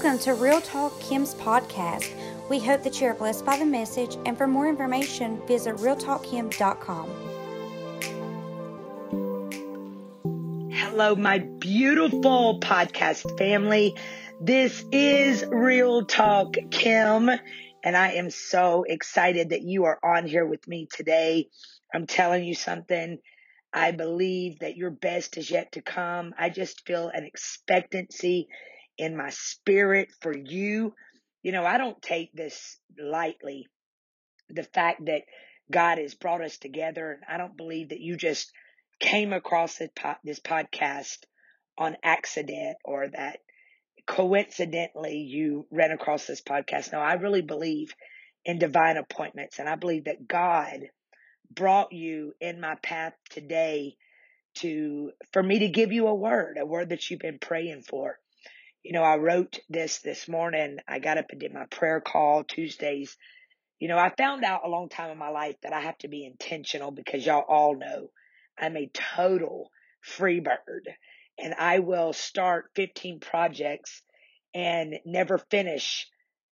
Welcome to Real Talk Kim's podcast. We hope that you are blessed by the message, and for more information, visit realtalkkim.com. Hello, my beautiful podcast family. This is Real Talk Kim, and I am so excited that you are on here with me today. I'm telling you something. I believe that your best is yet to come. I just feel an expectancy in my spirit for you. You know, I don't take this lightly. The fact that God has brought us together, I don't believe that you just came across this, this podcast on accident or that coincidentally you ran across this podcast. No, I really believe in divine appointments, and I believe that God brought you in my path today to for me to give you a word, a word that you've been praying for. You know, I wrote this this morning. I got up and did my prayer call Tuesdays. You know, I found out a long time in my life that I have to be intentional because y'all all know I'm a total free bird and I will start 15 projects and never finish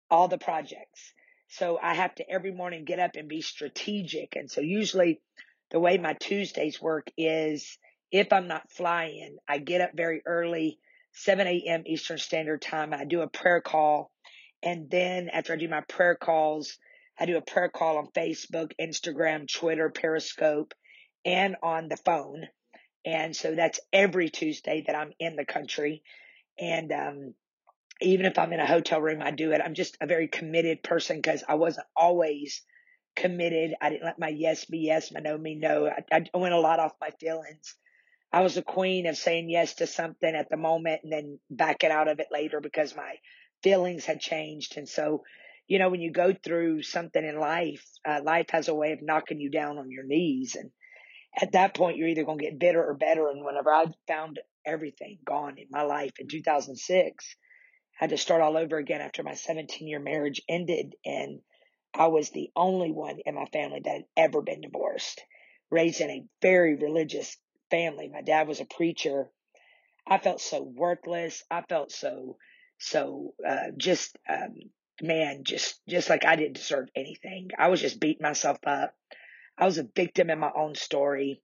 all the projects. So I have to every morning get up and be strategic. And so usually the way my Tuesdays work is if I'm not flying, I get up very early 7 a.m. Eastern Standard Time. I do a prayer call. And then after I do my prayer calls, I do a prayer call on Facebook, Instagram, Twitter, Periscope, and on the phone. And so that's every Tuesday that I'm in the country. And um, even if I'm in a hotel room, I do it. I'm just a very committed person because I wasn't always committed. I didn't let my yes be yes, my no be no. I, I went a lot off my feelings. I was a queen of saying yes to something at the moment and then backing out of it later because my feelings had changed. And so, you know, when you go through something in life, uh, life has a way of knocking you down on your knees. And at that point, you're either going to get bitter or better. And whenever I found everything gone in my life in 2006, I had to start all over again after my 17 year marriage ended. And I was the only one in my family that had ever been divorced, raised in a very religious family. My dad was a preacher. I felt so worthless. I felt so, so, uh, just, um, man, just, just like I didn't deserve anything. I was just beating myself up. I was a victim in my own story.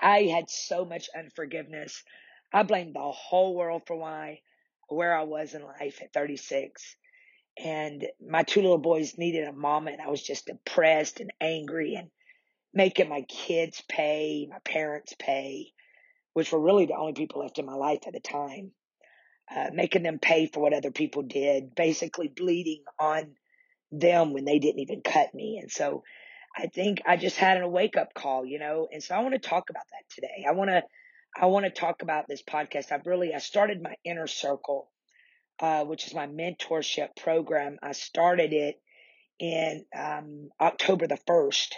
I had so much unforgiveness. I blamed the whole world for why, where I was in life at 36. And my two little boys needed a mom and I was just depressed and angry and making my kids pay, my parents pay, which were really the only people left in my life at the time, uh, making them pay for what other people did, basically bleeding on them when they didn't even cut me. And so I think I just had a wake up call, you know, and so I want to talk about that today. I want to, I want to talk about this podcast. I've really, I started my inner circle, uh, which is my mentorship program. I started it in um, October the 1st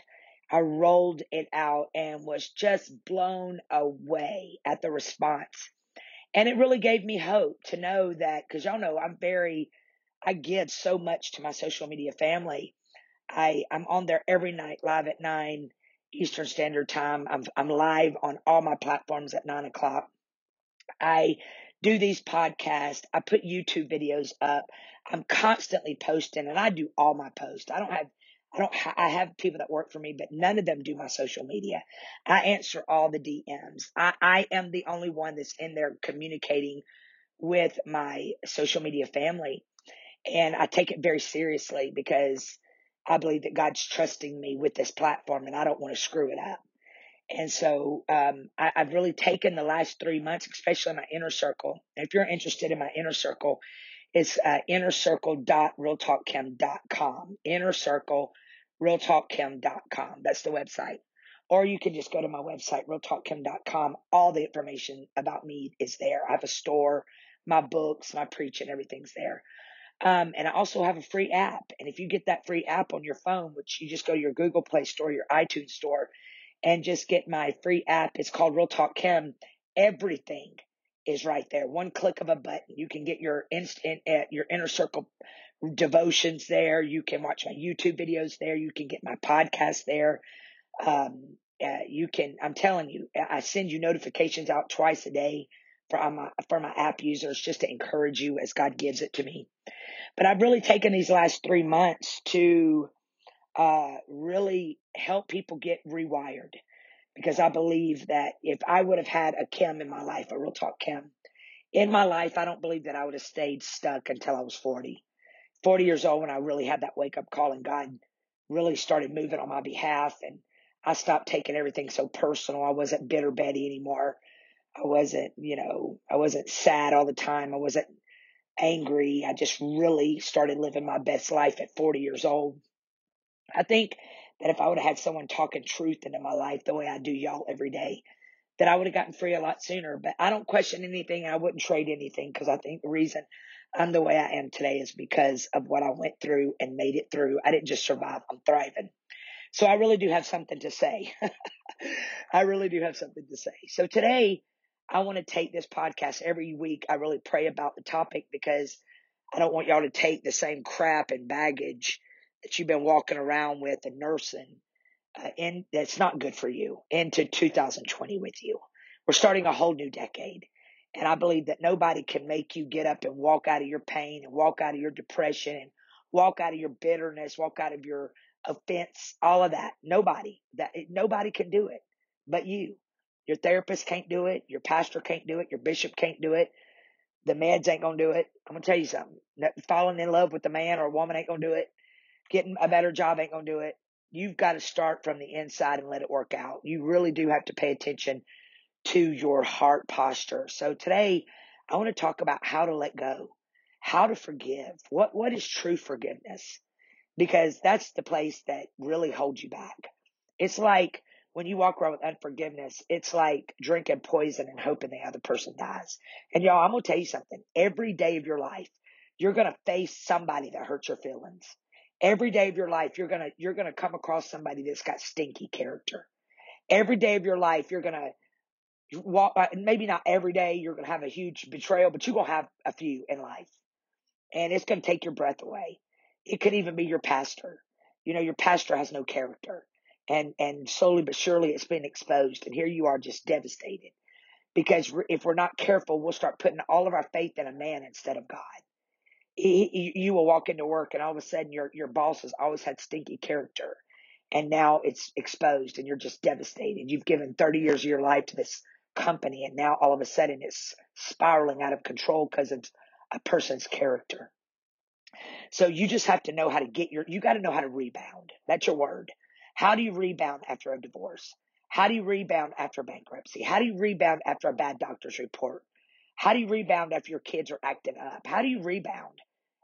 I rolled it out and was just blown away at the response. And it really gave me hope to know that, because y'all know I'm very, I give so much to my social media family. I, I'm on there every night live at nine Eastern Standard Time. I'm, I'm live on all my platforms at nine o'clock. I do these podcasts. I put YouTube videos up. I'm constantly posting and I do all my posts. I don't have I don't I have people that work for me, but none of them do my social media. I answer all the DMs. I, I am the only one that's in there communicating with my social media family. And I take it very seriously because I believe that God's trusting me with this platform and I don't want to screw it up. And so um, I, have really taken the last three months, especially my inner circle. If you're interested in my inner circle, it's uh, innercircle.realtalkkim.com. Innercircle.realtalkkim.com. That's the website. Or you can just go to my website, realtalkkim.com. All the information about me is there. I have a store, my books, my preaching, everything's there. Um, and I also have a free app. And if you get that free app on your phone, which you just go to your Google Play Store, your iTunes Store, and just get my free app, it's called Real Talk Kim. Everything is right there. One click of a button. You can get your instant, uh, your inner circle devotions there. You can watch my YouTube videos there. You can get my podcast there. Um, uh, you can, I'm telling you, I send you notifications out twice a day for my, for my app users just to encourage you as God gives it to me. But I've really taken these last three months to uh, really help people get rewired because I believe that if I would have had a Kim in my life, a real talk Kim in my life, I don't believe that I would have stayed stuck until I was 40. 40 years old when I really had that wake up call and God really started moving on my behalf and I stopped taking everything so personal. I wasn't bitter Betty anymore. I wasn't, you know, I wasn't sad all the time. I wasn't angry. I just really started living my best life at 40 years old. I think that if I would have had someone talking truth into my life the way I do y'all every day, that I would have gotten free a lot sooner. But I don't question anything. I wouldn't trade anything because I think the reason I'm the way I am today is because of what I went through and made it through. I didn't just survive. I'm thriving. So I really do have something to say. I really do have something to say. So today I want to take this podcast every week. I really pray about the topic because I don't want y'all to take the same crap and baggage that you've been walking around with and nursing, uh, and that's not good for you into 2020 with you. We're starting a whole new decade. And I believe that nobody can make you get up and walk out of your pain and walk out of your depression and walk out of your bitterness, walk out of your offense, all of that. Nobody that nobody can do it but you. Your therapist can't do it. Your pastor can't do it. Your bishop can't do it. The meds ain't gonna do it. I'm gonna tell you something. Falling in love with a man or a woman ain't gonna do it getting a better job ain't going to do it. You've got to start from the inside and let it work out. You really do have to pay attention to your heart posture. So today I want to talk about how to let go, how to forgive. What, what is true forgiveness? Because that's the place that really holds you back. It's like when you walk around with unforgiveness, it's like drinking poison and hoping the other person dies. And y'all, I'm going to tell you something. Every day of your life, you're going to face somebody that hurts your feelings every day of your life you're gonna you're gonna come across somebody that's got stinky character every day of your life you're walk uh, Uh, maybe not every day you're gonna have a huge betrayal but you're gonna have a few in life. And it's gonna take your breath away. It could even be your pastor. You know your pastor has no character. And and slowly but surely it's been exposed and here you are just devastated. Because if we're not careful we'll start putting all of our faith in a man instead of god. He, you will walk into work and all of a sudden your your boss has always had stinky character. And now it's exposed and you're just devastated. You've given 30 years of your life to this company and now all of a sudden it's spiraling out of control because of a person's character so you just have to know how to get your you got to know how to rebound that's your word how do you rebound after a divorce how do you rebound after bankruptcy how do you rebound after a bad doctor's report how do you rebound after your kids are acting up? How do you rebound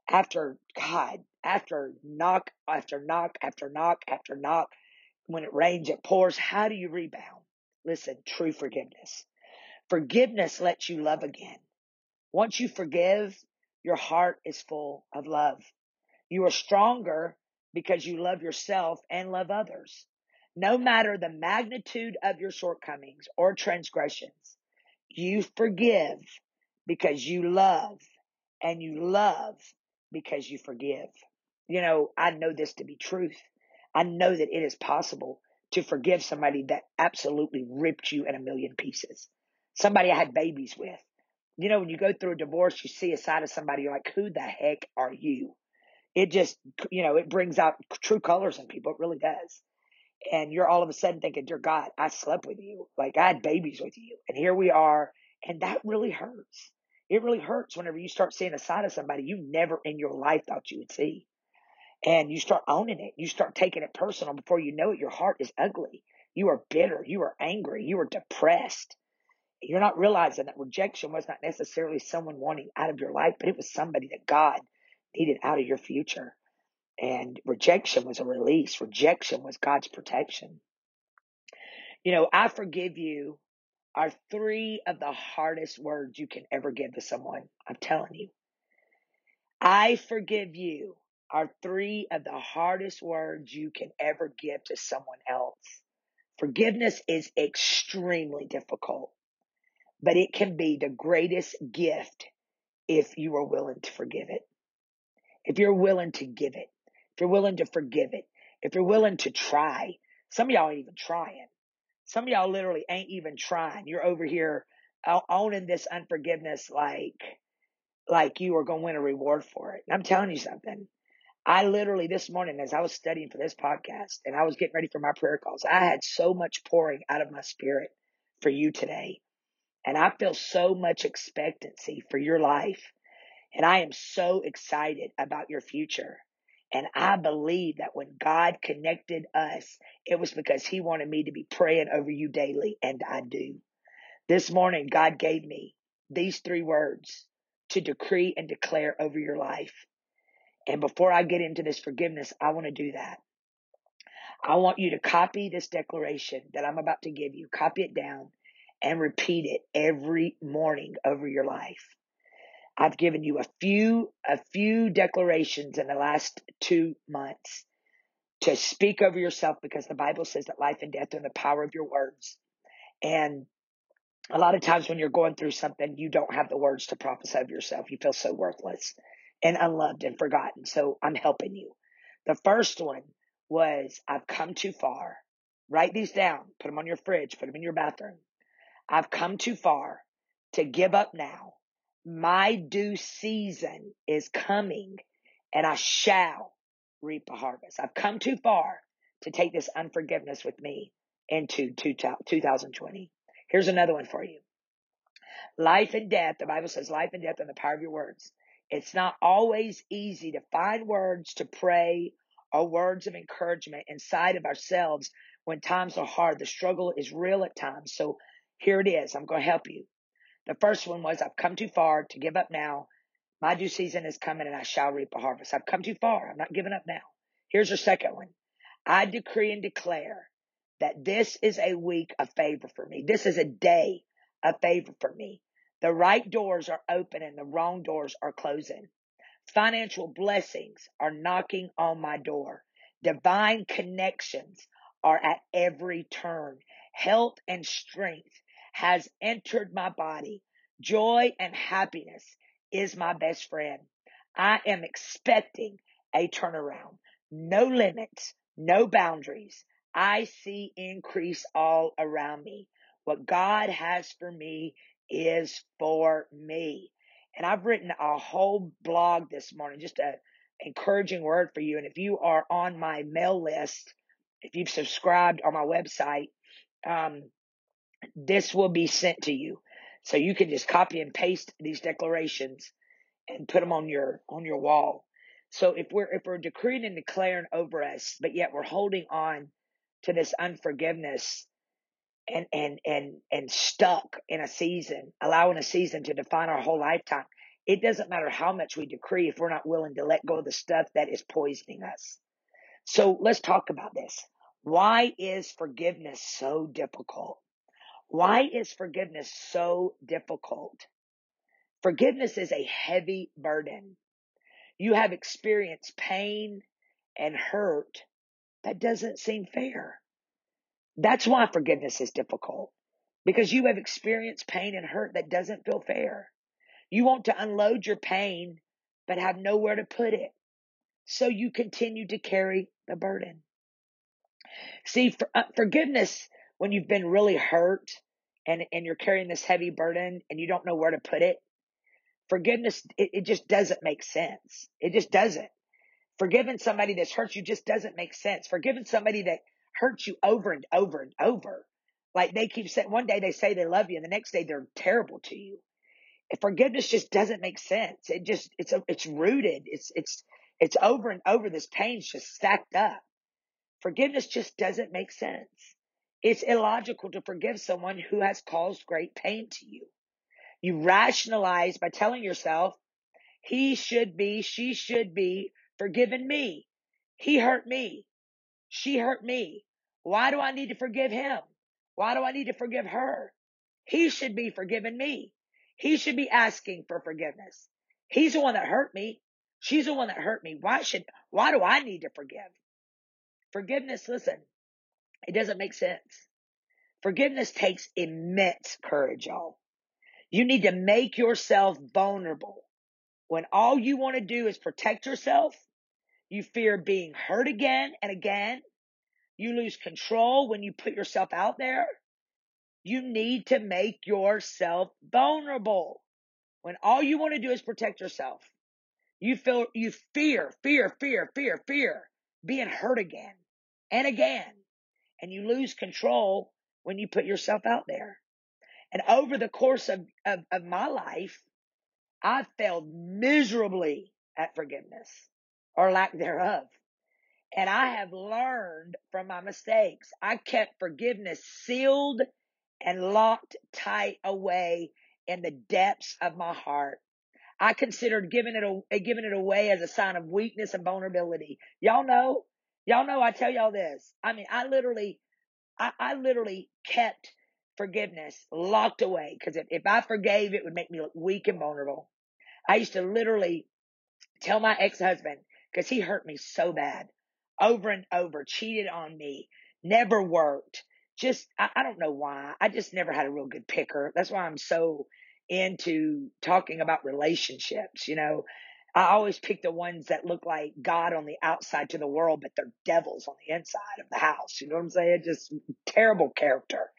after God, after knock, after knock, after knock, after knock? When it rains, it pours. How do you rebound? Listen, true forgiveness. Forgiveness lets you love again. Once you forgive, your heart is full of love. You are stronger because you love yourself and love others. No matter the magnitude of your shortcomings or transgressions, you forgive because you love and you love because you forgive. You know, I know this to be truth. I know that it is possible to forgive somebody that absolutely ripped you in a million pieces. Somebody I had babies with. You know, when you go through a divorce, you see a side of somebody, you're like, who the heck are you? It just, you know, it brings out true colors in people. It really does. And you're all of a sudden thinking, dear God, I slept with you. Like I had babies with you. And here we are. And that really hurts. It really hurts whenever you start seeing a side of somebody you never in your life thought you would see. And you start owning it. You start taking it personal before you know it. Your heart is ugly. You are bitter. You are angry. You are depressed. You're not realizing that rejection was not necessarily someone wanting out of your life, but it was somebody that God needed out of your future. And rejection was a release. Rejection was God's protection. You know, I forgive you are three of the hardest words you can ever give to someone. I'm telling you. I forgive you are three of the hardest words you can ever give to someone else. Forgiveness is extremely difficult, but it can be the greatest gift if you are willing to forgive it. If you're willing to give it, if you're willing to forgive it, if you're willing to try. Some of y'all ain't even trying. Some of y'all literally ain't even trying. You're over here uh, owning this unforgiveness like, like you are going to win a reward for it. And I'm telling you something. I literally this morning, as I was studying for this podcast and I was getting ready for my prayer calls, I had so much pouring out of my spirit for you today. And I feel so much expectancy for your life. And I am so excited about your future. And I believe that when God connected us, it was because He wanted me to be praying over you daily. And I do. This morning, God gave me these three words to decree and declare over your life. And before I get into this forgiveness, I want to do that. I want you to copy this declaration that I'm about to give you, copy it down and repeat it every morning over your life. I've given you a few, a few declarations in the last two months to speak over yourself because the Bible says that life and death are in the power of your words. And a lot of times when you're going through something, you don't have the words to prophesy of yourself. You feel so worthless and unloved and forgotten. So I'm helping you. The first one was I've come too far. Write these down. Put them on your fridge. Put them in your bathroom. I've come too far to give up now. My due season is coming and I shall reap a harvest. I've come too far to take this unforgiveness with me into 2020. Here's another one for you. Life and death, the Bible says life and death are the power of your words. It's not always easy to find words to pray or words of encouragement inside of ourselves when times are hard. The struggle is real at times. So here it is. I'm going to help you. The first one was I've come too far to give up now. My due season is coming and I shall reap a harvest. I've come too far. I'm not giving up now. Here's the second one. I decree and declare that this is a week of favor for me. This is a day of favor for me. The right doors are open and the wrong doors are closing. Financial blessings are knocking on my door. Divine connections are at every turn. Health and strength has entered my body. Joy and happiness is my best friend. I am expecting a turnaround. No limits, no boundaries. I see increase all around me. What God has for me is for me. And I've written a whole blog this morning, just a encouraging word for you. And if you are on my mail list, if you've subscribed on my website, um, this will be sent to you. So you can just copy and paste these declarations and put them on your, on your wall. So if we're, if we're decreeing and declaring over us, but yet we're holding on to this unforgiveness, and and and and stuck in a season, allowing a season to define our whole lifetime. It doesn't matter how much we decree if we're not willing to let go of the stuff that is poisoning us. So let's talk about this. Why is forgiveness so difficult? Why is forgiveness so difficult? Forgiveness is a heavy burden. You have experienced pain and hurt that doesn't seem fair. That's why forgiveness is difficult because you have experienced pain and hurt that doesn't feel fair. You want to unload your pain, but have nowhere to put it. So you continue to carry the burden. See, for, uh, forgiveness, when you've been really hurt and, and you're carrying this heavy burden and you don't know where to put it, forgiveness, it, it just doesn't make sense. It just doesn't. Forgiving somebody that's hurt you just doesn't make sense. Forgiving somebody that hurts you over and over and over. Like they keep saying, one day they say they love you and the next day they're terrible to you. If forgiveness just doesn't make sense. It just, it's, it's rooted. It's, it's, it's over and over. This pain's just stacked up. Forgiveness just doesn't make sense. It's illogical to forgive someone who has caused great pain to you. You rationalize by telling yourself, he should be, she should be forgiven me. He hurt me. She hurt me. Why do I need to forgive him? Why do I need to forgive her? He should be forgiving me. He should be asking for forgiveness. He's the one that hurt me. She's the one that hurt me. Why should, why do I need to forgive? Forgiveness, listen, it doesn't make sense. Forgiveness takes immense courage, y'all. You need to make yourself vulnerable. When all you want to do is protect yourself, you fear being hurt again and again. You lose control when you put yourself out there. You need to make yourself vulnerable. When all you want to do is protect yourself, you feel, you fear, fear, fear, fear, fear being hurt again and again. And you lose control when you put yourself out there. And over the course of, of, of my life, I failed miserably at forgiveness or lack thereof. And I have learned from my mistakes. I kept forgiveness sealed and locked tight away in the depths of my heart. I considered giving it a, eh, giving it away as a sign of weakness and vulnerability. Y'all know Y'all know I tell y'all this. I mean, I literally, I, I literally kept forgiveness locked away because if, if I forgave, it would make me look weak and vulnerable. I used to literally tell my ex-husband because he hurt me so bad over and over, cheated on me, never worked. Just, I, I don't know why. I just never had a real good picker. That's why I'm so into talking about relationships. You know, I always pick the ones that look like God on the outside to the world, but they're devils on the inside of the house. You know what I'm saying? Just terrible character.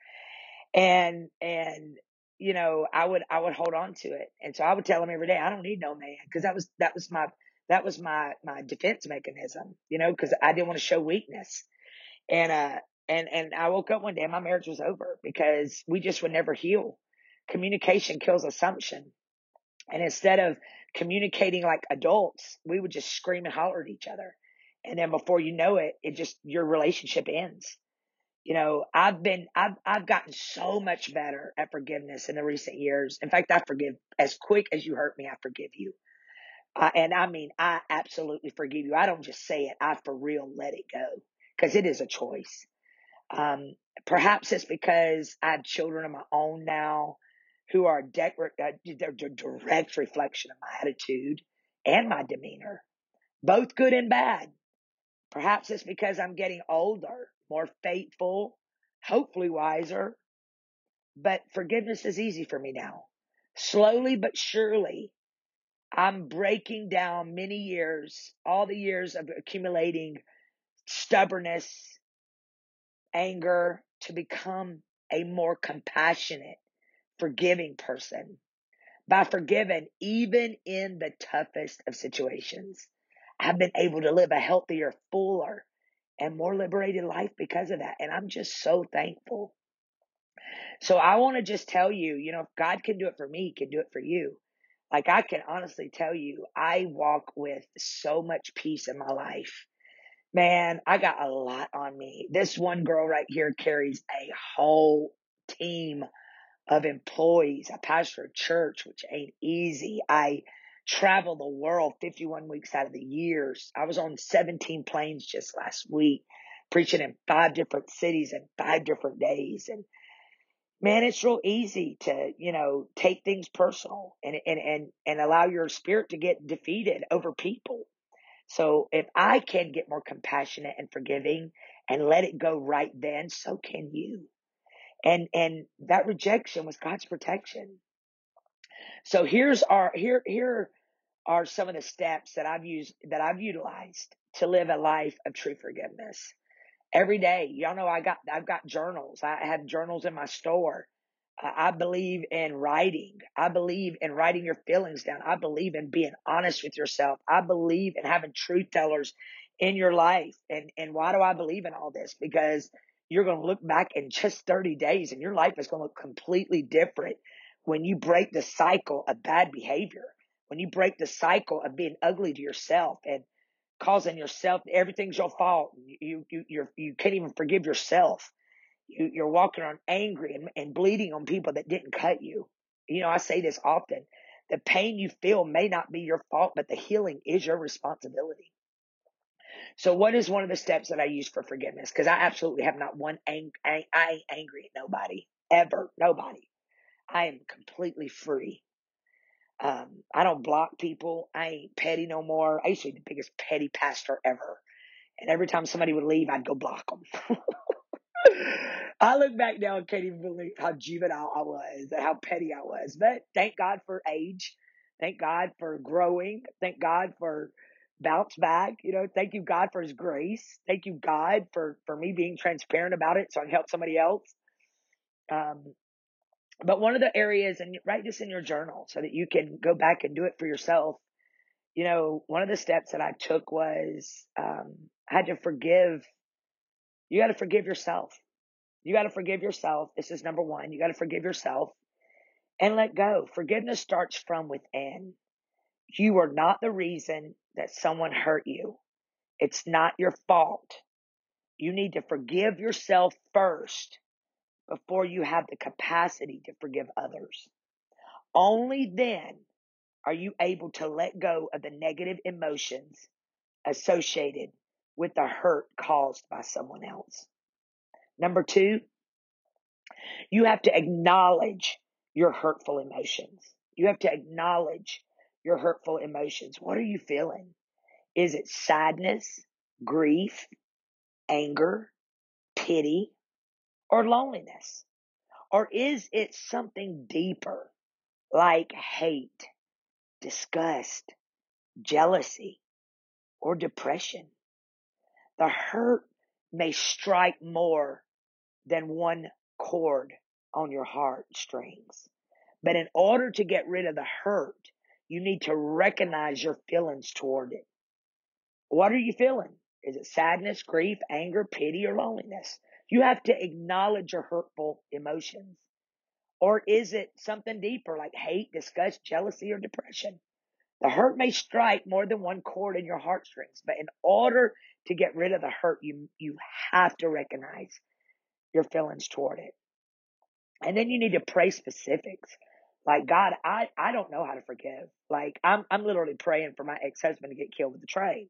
And, and, you know, I would, I would hold on to it. And so I would tell him every day, I don't need no man. Cause that was, that was my, that was my, my defense mechanism, you know, cause I didn't want to show weakness. And, uh, and, and I woke up one day my marriage was over because we just would never heal. Communication kills assumption. And instead of communicating like adults, we would just scream and holler at each other. And then before you know it, it just, your relationship ends. You know, I've been, I've, I've gotten so much better at forgiveness in the recent years. In fact, I forgive as quick as you hurt me, I forgive you. And I mean, I absolutely forgive you. I don't just say it. I for real let it go because it is a choice. Um, perhaps it's because I have children of my own now who are de- uh, they're a direct reflection of my attitude and my demeanor, both good and bad. Perhaps it's because I'm getting older, more faithful, hopefully wiser. But forgiveness is easy for me now. Slowly but surely, I'm breaking down many years, all the years of accumulating stubbornness, anger to become a more compassionate, forgiving person. By forgiving, even in the toughest of situations, I've been able to live a healthier, fuller, and more liberated life because of that. And I'm just so thankful. So I want to just tell you, you know, if God can do it for me, he can do it for you. Like I can honestly tell you, I walk with so much peace in my life. Man, I got a lot on me. This one girl right here carries a whole team of employees. I pastor a church, which ain't easy. I travel the world 51 weeks out of the years. I was on 17 planes just last week, preaching in five different cities in five different days. And man, it's real easy to, you know, take things personal and, and, and, and allow your spirit to get defeated over people. So if I can get more compassionate and forgiving and let it go right then, so can you. And, and that rejection was God's protection. So here's our here here are some of the steps that I've used that I've utilized to live a life of true forgiveness. Every day, y'all know I got I've got journals. I have journals in my store. Uh, I believe in writing. I believe in writing your feelings down. I believe in being honest with yourself. I believe in having truth tellers in your life. And and why do I believe in all this? Because you're going to look back in just 30 days and your life is going to look completely different when you break the cycle of bad behavior, when you break the cycle of being ugly to yourself and causing yourself everything's your fault. You you you you can't even forgive yourself. You you're walking around angry and, and bleeding on people that didn't cut you. You know, I say this often. The pain you feel may not be your fault, but the healing is your responsibility. So what is one of the steps that I use for forgiveness? Because I absolutely have not one ang- ang- I ain't angry at nobody ever, nobody. I am completely free. Um, I don't block people. I ain't petty no more. I used to be the biggest petty pastor ever. And every time somebody would leave, I'd go block them. I look back now and can't even believe how juvenile I was and how petty I was. But thank God for age. Thank God for growing. Thank God for bounce back. You know, thank you God for his grace. Thank you God for, for me being transparent about it so I can help somebody else. Um, but one of the areas, and write this in your journal so that you can go back and do it for yourself. You know, one of the steps that I took was um, I had to forgive. You got to forgive yourself. You got to forgive yourself. This is number one. You got to forgive yourself and let go. Forgiveness starts from within. You are not the reason that someone hurt you. It's not your fault. You need to forgive yourself first before you have the capacity to forgive others. Only then are you able to let go of the negative emotions associated with the hurt caused by someone else. Number two, you have to acknowledge your hurtful emotions. You have to acknowledge your hurtful emotions. What are you feeling? Is it sadness, grief, anger, pity, or loneliness? Or is it something deeper like hate, disgust, jealousy, or depression? The hurt may strike more than one chord on your heartstrings. But in order to get rid of the hurt, you need to recognize your feelings toward it. What are you feeling? Is it sadness, grief, anger, pity, or loneliness? You have to acknowledge your hurtful emotions. Or is it something deeper like hate, disgust, jealousy, or depression? The hurt may strike more than one chord in your heartstrings, but in order to get rid of the hurt, you, you have to recognize your feelings toward it. And then you need to pray specifics. Like, God, I, I don't know how to forgive. Like, I'm, I'm literally praying for my ex-husband to get killed with a train.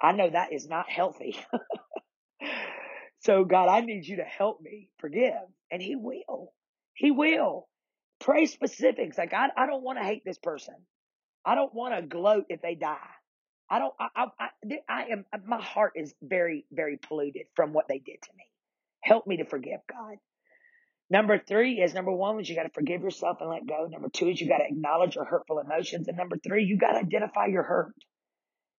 I know that is not healthy. so God, I need you to help me forgive. And he will. He will. Pray specifics. Like, I, I don't want to hate this person. I don't want to gloat if they die. I don't, I, I, I, I am, my heart is very, very polluted from what they did to me. Help me to forgive God. Number three is number one is you got to forgive yourself and let go. Number two is you got to acknowledge your hurtful emotions. And number three, you got to identify your hurt.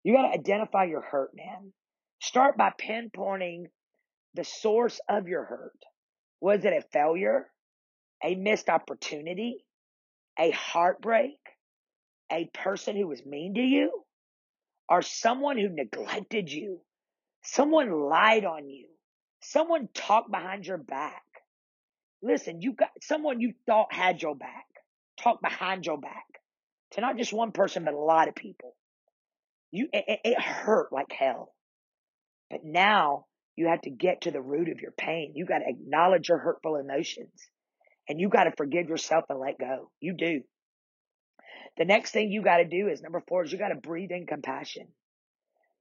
You got to identify your hurt, man. Start by pinpointing the source of your hurt. Was it a failure? A missed opportunity? A heartbreak? A person who was mean to you? Or someone who neglected you? Someone lied on you? Someone talked behind your back? Listen, you got someone you thought had your back, talk behind your back to not just one person, but a lot of people. You, it, it hurt like hell. But now you have to get to the root of your pain. You got to acknowledge your hurtful emotions and you got to forgive yourself and let go. You do. The next thing you got to do is number four is you got to breathe in compassion.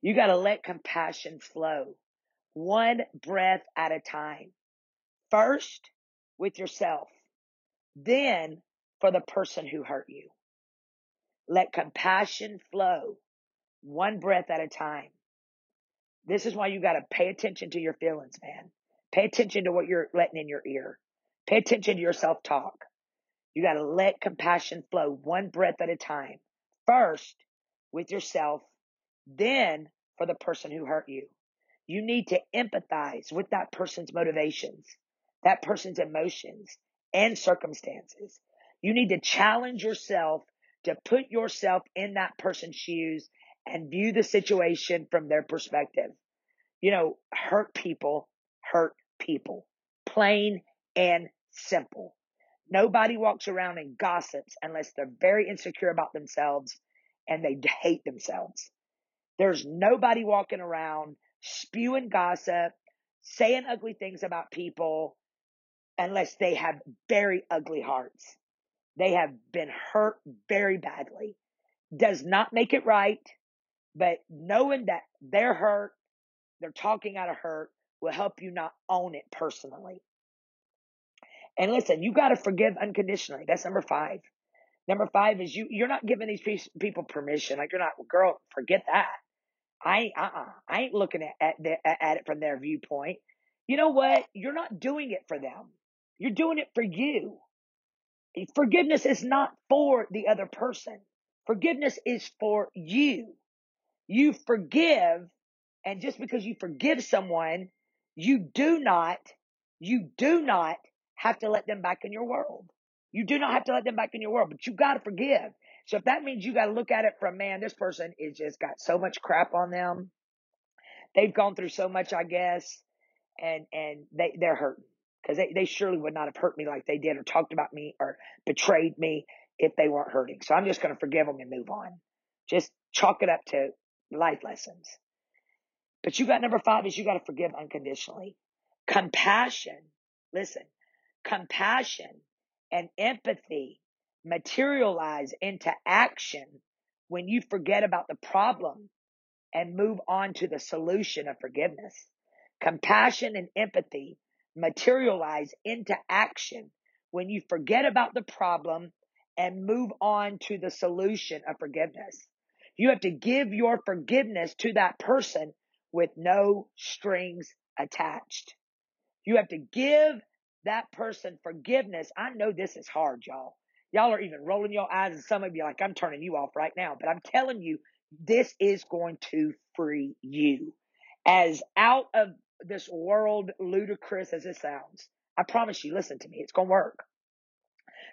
You got to let compassion flow one breath at a time. First, with yourself, then for the person who hurt you. Let compassion flow one breath at a time. This is why you got to pay attention to your feelings, man. Pay attention to what you're letting in your ear. Pay attention to your self talk. You got to let compassion flow one breath at a time. First with yourself, then for the person who hurt you. You need to empathize with that person's motivations, that person's emotions and circumstances. You need to challenge yourself to put yourself in that person's shoes and view the situation from their perspective. You know, hurt people hurt people. Plain and simple. Nobody walks around and gossips unless they're very insecure about themselves and they hate themselves. There's nobody walking around spewing gossip, saying ugly things about people unless they have very ugly hearts. They have been hurt very badly. Does not make it right, but knowing that they're hurt, they're talking out of hurt will help you not own it personally. And listen, you got to forgive unconditionally. That's number five. Number five is you, you're not giving these people permission. Like you're not, girl, forget that. I ain't, uh-uh. I ain't looking at, at, the, at it from their viewpoint. You know what? You're not doing it for them. You're doing it for you. Forgiveness is not for the other person. Forgiveness is for you. You forgive, and just because you forgive someone, you do not, you do not have to let them back in your world. You do not have to let them back in your world, but you got to forgive. So if that means you got to look at it from, man, this person is just got so much crap on them. They've gone through so much, I guess, and, and they, they're hurting because they, they surely would not have hurt me like they did or talked about me or betrayed me if they weren't hurting. So I'm just going to forgive them and move on. Just chalk it up to life lessons. But you got number five is you got to forgive unconditionally. Compassion. Listen, compassion and empathy materialize into action when you forget about the problem and move on to the solution of forgiveness. Compassion and empathy materialize into action when you forget about the problem and move on to the solution of forgiveness. You have to give your forgiveness to that person with no strings attached. You have to give that person forgiveness. I know this is hard, y'all. Y'all are even rolling your eyes and some of you like, I'm turning you off right now, but I'm telling you, this is going to free you. As out of this world ludicrous as it sounds, I promise you, listen to me, it's going to work.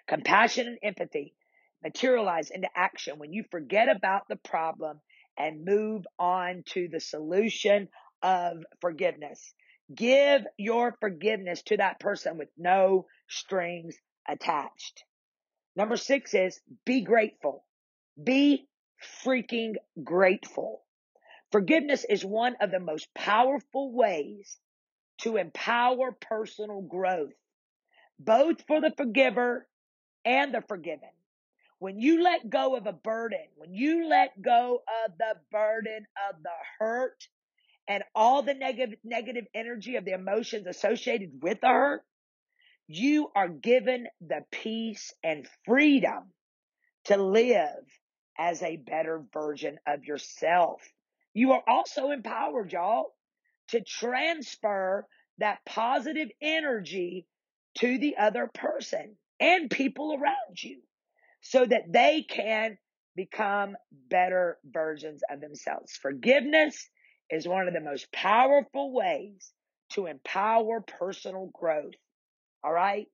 Compassion and empathy materialize into action when you forget about the problem and move on to the solution of forgiveness. Give your forgiveness to that person with no strings attached. Number six is be grateful. Be freaking grateful. Forgiveness is one of the most powerful ways to empower personal growth, both for the forgiver and the forgiven. When you let go of a burden, when you let go of the burden of the hurt and all the negative, negative energy of the emotions associated with the hurt, you are given the peace and freedom to live as a better version of yourself. You are also empowered, y'all, to transfer that positive energy to the other person and people around you so that they can become better versions of themselves. Forgiveness is one of the most powerful ways to empower personal growth. All right.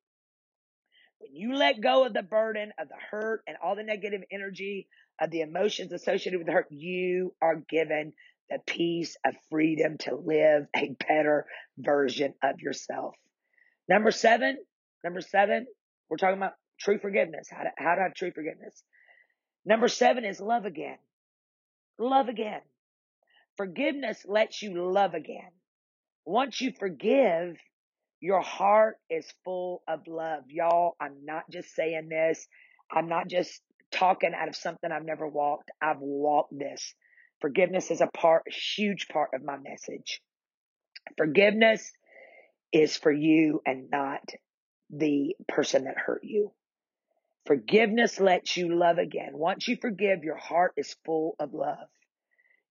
When you let go of the burden of the hurt and all the negative energy of the emotions associated with the hurt, you are given the peace of freedom to live a better version of yourself. Number seven, number seven, we're talking about true forgiveness, how to, how to have true forgiveness. Number seven is love again. Love again. Forgiveness lets you love again. Once you forgive, your heart is full of love. Y'all, I'm not just saying this. I'm not just talking out of something I've never walked. I've walked this. Forgiveness is a part, huge part of my message. Forgiveness is for you and not the person that hurt you. Forgiveness lets you love again. Once you forgive, your heart is full of love.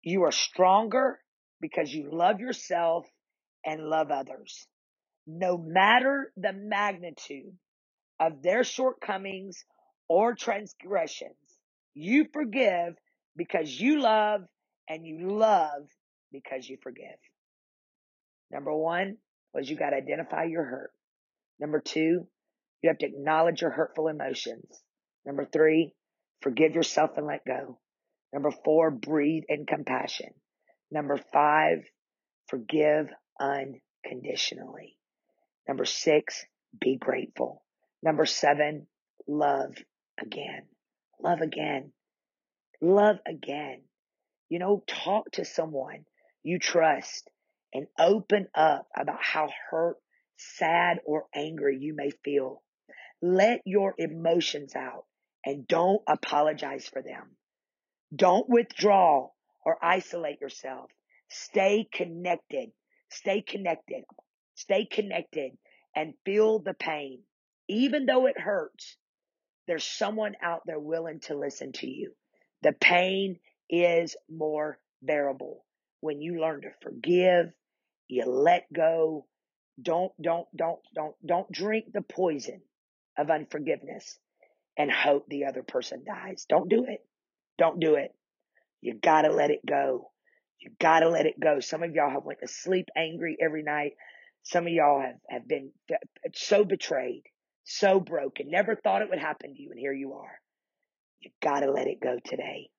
You are stronger because you love yourself and love others. No matter the magnitude of their shortcomings or transgressions. You forgive because you love and you love because you forgive. Number one was you got to identify your hurt. Number two, you have to acknowledge your hurtful emotions. Number three, forgive yourself and let go. Number four, breathe in compassion. Number five, forgive unconditionally. Number six, be grateful. Number seven, love again. Love again. Love again. You know, talk to someone you trust and open up about how hurt, sad, or angry you may feel. Let your emotions out and don't apologize for them. Don't withdraw or isolate yourself. Stay connected. Stay connected. Stay connected and feel the pain. Even though it hurts, there's someone out there willing to listen to you. The pain is more bearable when you learn to forgive, you let go. Don't, don't, don't, don't, don't drink the poison of unforgiveness and hope the other person dies. Don't do it. Don't do it. You gotta let it go. You gotta let it go. Some of y'all have went to sleep angry every night. Some of y'all have, have been so betrayed, so broken, never thought it would happen to you, and here you are. You gotta let it go today.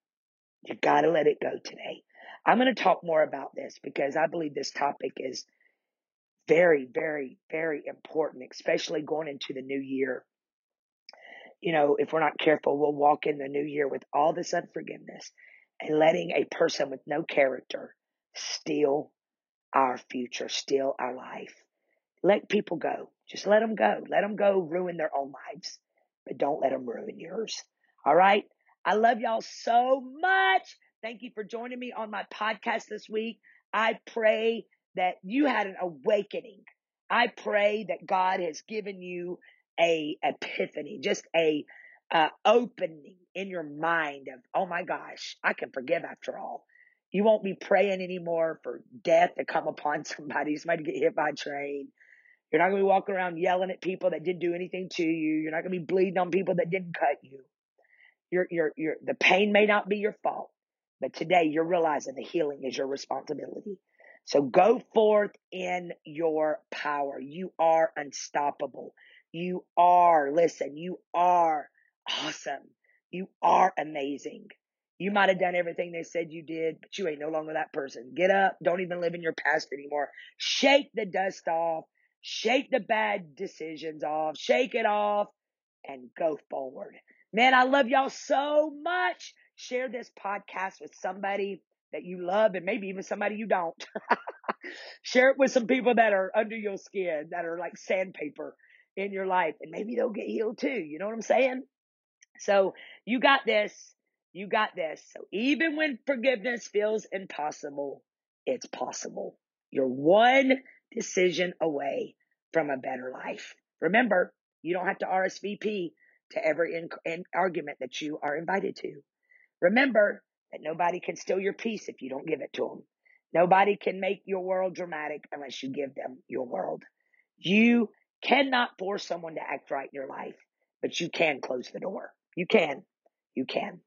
You gotta let it go today. I'm to talk more about this because I believe this topic is very, very, very important, especially going into the new year. You know, if we're not careful, we'll walk in the new year with all this unforgiveness and letting a person with no character steal our future, steal our life. Let people go. Just let them go. Let them go ruin their own lives, but don't let them ruin yours. All right. I love y'all so much. Thank you for joining me on my podcast this week. I pray that you had an awakening. I pray that God has given you a epiphany, just a uh, opening in your mind of, oh my gosh, I can forgive after all. You won't be praying anymore for death to come upon somebody, somebody get hit by a train. You're not going to be walking around yelling at people that didn't do anything to you. You're not going to be bleeding on people that didn't cut you. The pain may not be your fault, but today you're realizing the healing is your responsibility. So go forth in your power. You are unstoppable. You are, listen, you are awesome. You are amazing. You might have done everything they said you did, but you ain't no longer that person. Get up. Don't even live in your past anymore. Shake the dust off. Shake the bad decisions off. Shake it off and go forward. Man, I love y'all so much. Share this podcast with somebody that you love and maybe even somebody you don't. Share it with some people that are under your skin, that are like sandpaper in your life, and maybe they'll get healed too. You know what I'm saying? So you got this. You got this. So even when forgiveness feels impossible, it's possible. You're one decision away from a better life. Remember, you don't have to RSVP to every in, in argument that you are invited to. Remember that nobody can steal your peace if you don't give it to them. Nobody can make your world dramatic unless you give them your world. You cannot force someone to act right in your life, but you can close the door. You can. You can.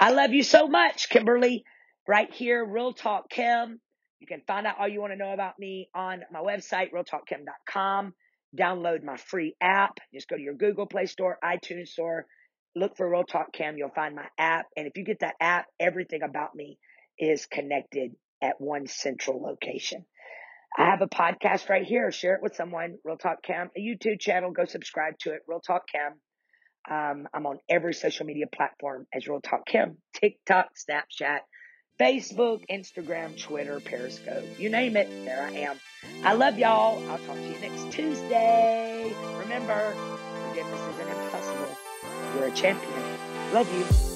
I love you so much, Kimberly. Right here, Real Talk Kim. You can find out all you want to know about me on my website, realtalkkim.com. Download my free app. Just go to your Google Play Store, iTunes Store, look for Real Talk Kim. You'll find my app. And if you get that app, everything about me is connected at one central location. I have a podcast right here. Share it with someone. Real Talk Kim, a YouTube channel. Go subscribe to it. Real Talk Kim. Um, I'm on every social media platform as Real Talk Kim TikTok, Snapchat, Facebook, Instagram, Twitter, Periscope. You name it, there I am. I love y'all. I'll talk to you next Tuesday. Remember, forgiveness impossible. You're a champion. Love you.